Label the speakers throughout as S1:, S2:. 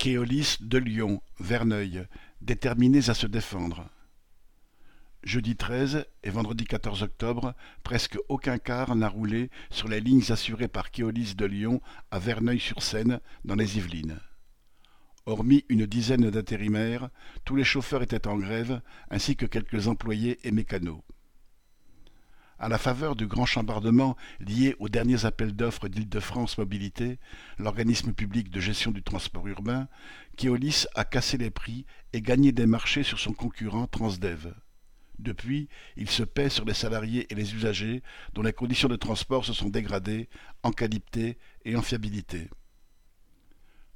S1: Keolis de Lyon, Verneuil, déterminés à se défendre. Jeudi 13 et vendredi 14 octobre, presque aucun car n'a roulé sur les lignes assurées par Keolis de Lyon à Verneuil-sur-Seine, dans les Yvelines. Hormis une dizaine d'intérimaires, tous les chauffeurs étaient en grève, ainsi que quelques employés et mécanos. À la faveur du grand chambardement lié aux derniers appels d'offres d'Île-de-France Mobilité, l'organisme public de gestion du transport urbain, Keolis a cassé les prix et gagné des marchés sur son concurrent Transdev. Depuis, il se paie sur les salariés et les usagers dont les conditions de transport se sont dégradées en qualité et en fiabilité.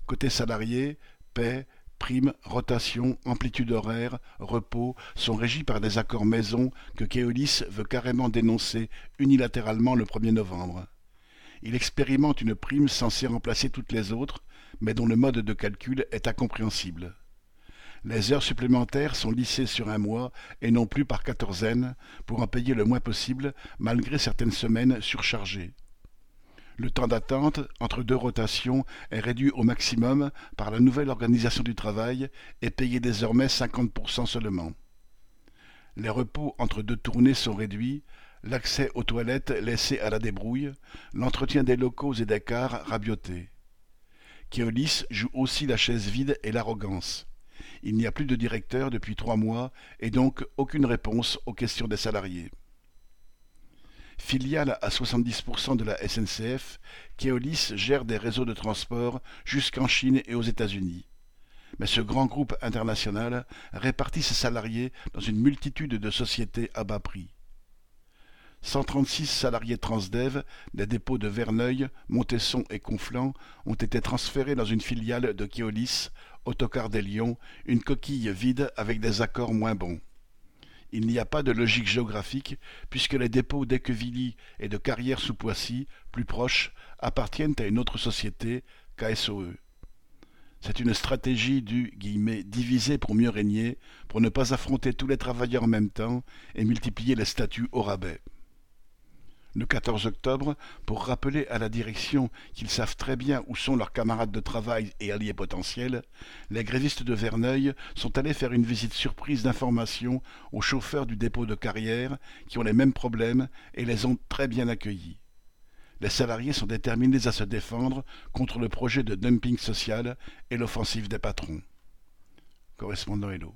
S1: Côté salarié, paie, primes, rotation, amplitude horaire, repos sont régis par des accords maison que Keolis veut carrément dénoncer unilatéralement le 1er novembre. Il expérimente une prime censée remplacer toutes les autres, mais dont le mode de calcul est incompréhensible. Les heures supplémentaires sont lissées sur un mois et non plus par quatorzaine pour en payer le moins possible malgré certaines semaines surchargées. Le temps d'attente entre deux rotations est réduit au maximum par la nouvelle organisation du travail et payé désormais 50% seulement. Les repos entre deux tournées sont réduits, l'accès aux toilettes laissé à la débrouille, l'entretien des locaux et des cars rabioté. Keolis joue aussi la chaise vide et l'arrogance. Il n'y a plus de directeur depuis trois mois et donc aucune réponse aux questions des salariés. Filiale à 70% de la SNCF, Keolis gère des réseaux de transport jusqu'en Chine et aux États-Unis. Mais ce grand groupe international répartit ses salariés dans une multitude de sociétés à bas prix. 136 salariés Transdev des dépôts de Verneuil, Montesson et Conflans ont été transférés dans une filiale de Keolis, Autocar des Lyons, une coquille vide avec des accords moins bons. Il n'y a pas de logique géographique, puisque les dépôts d'Equevilly et de Carrière-sous-Poissy, plus proches, appartiennent à une autre société, KSOE. C'est une stratégie du diviser pour mieux régner, pour ne pas affronter tous les travailleurs en même temps et multiplier les statuts au rabais le 14 octobre pour rappeler à la direction qu'ils savent très bien où sont leurs camarades de travail et alliés potentiels, les grévistes de Verneuil sont allés faire une visite surprise d'information aux chauffeurs du dépôt de carrière qui ont les mêmes problèmes et les ont très bien accueillis. Les salariés sont déterminés à se défendre contre le projet de dumping social et l'offensive des patrons. Correspondant Hello.